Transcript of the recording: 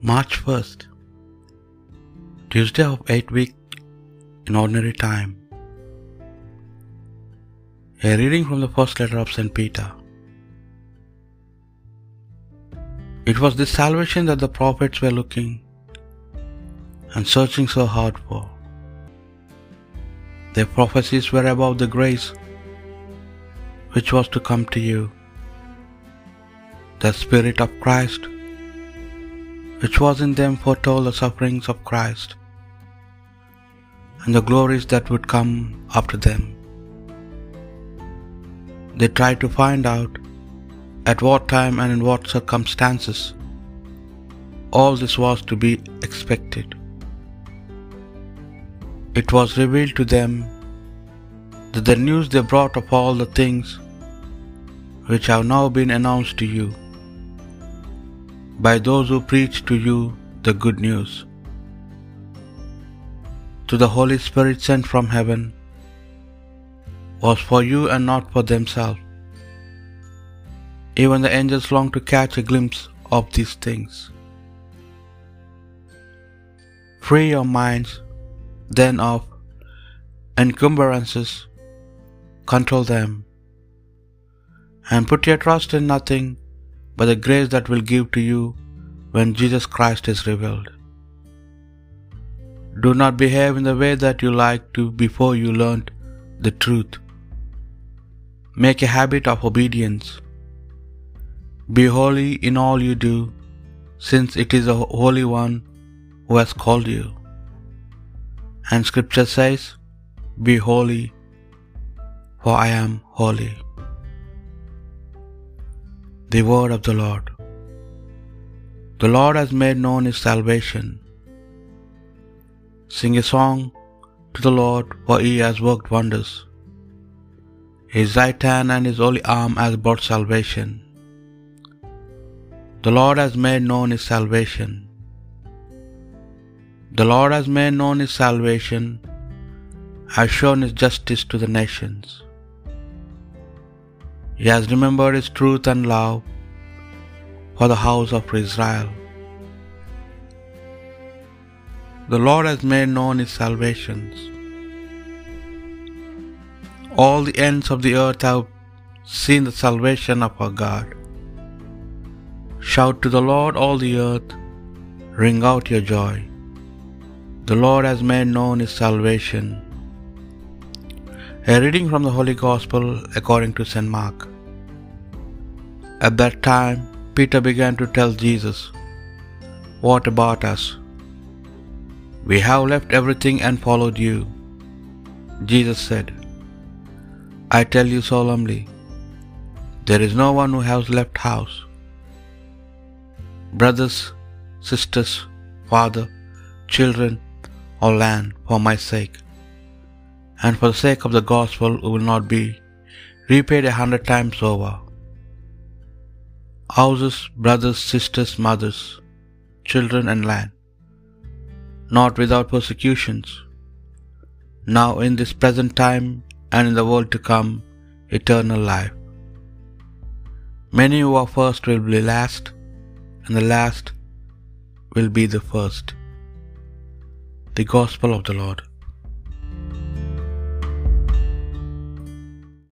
March 1st, Tuesday of 8th week in ordinary time. A reading from the first letter of St. Peter. It was this salvation that the prophets were looking and searching so hard for. Their prophecies were about the grace which was to come to you, the Spirit of Christ which was in them foretold the sufferings of Christ and the glories that would come after them. They tried to find out at what time and in what circumstances all this was to be expected. It was revealed to them that the news they brought of all the things which have now been announced to you by those who preach to you the good news. To the Holy Spirit sent from heaven was for you and not for themselves. Even the angels long to catch a glimpse of these things. Free your minds then of encumbrances, control them, and put your trust in nothing but the grace that will give to you when Jesus Christ is revealed. Do not behave in the way that you like to before you learnt the truth. Make a habit of obedience. Be holy in all you do, since it is the Holy One who has called you. And Scripture says, Be holy, for I am holy. The word of the Lord. The Lord has made known his salvation. Sing a song to the Lord, for he has worked wonders. His right hand and his holy arm has brought salvation. The Lord has made known his salvation. The Lord has made known his salvation, has shown his justice to the nations. He has remembered his truth and love for the house of Israel. The Lord has made known his salvations. All the ends of the earth have seen the salvation of our God. Shout to the Lord, all the earth, ring out your joy. The Lord has made known his salvation. A reading from the Holy Gospel according to St. Mark. At that time, Peter began to tell Jesus, What about us? We have left everything and followed you. Jesus said, I tell you solemnly, there is no one who has left house, brothers, sisters, father, children, or land for my sake, and for the sake of the gospel who will not be repaid a hundred times over. Houses, brothers, sisters, mothers, children, and land, not without persecutions, now in this present time and in the world to come, eternal life. Many who are first will be last, and the last will be the first. The Gospel of the Lord.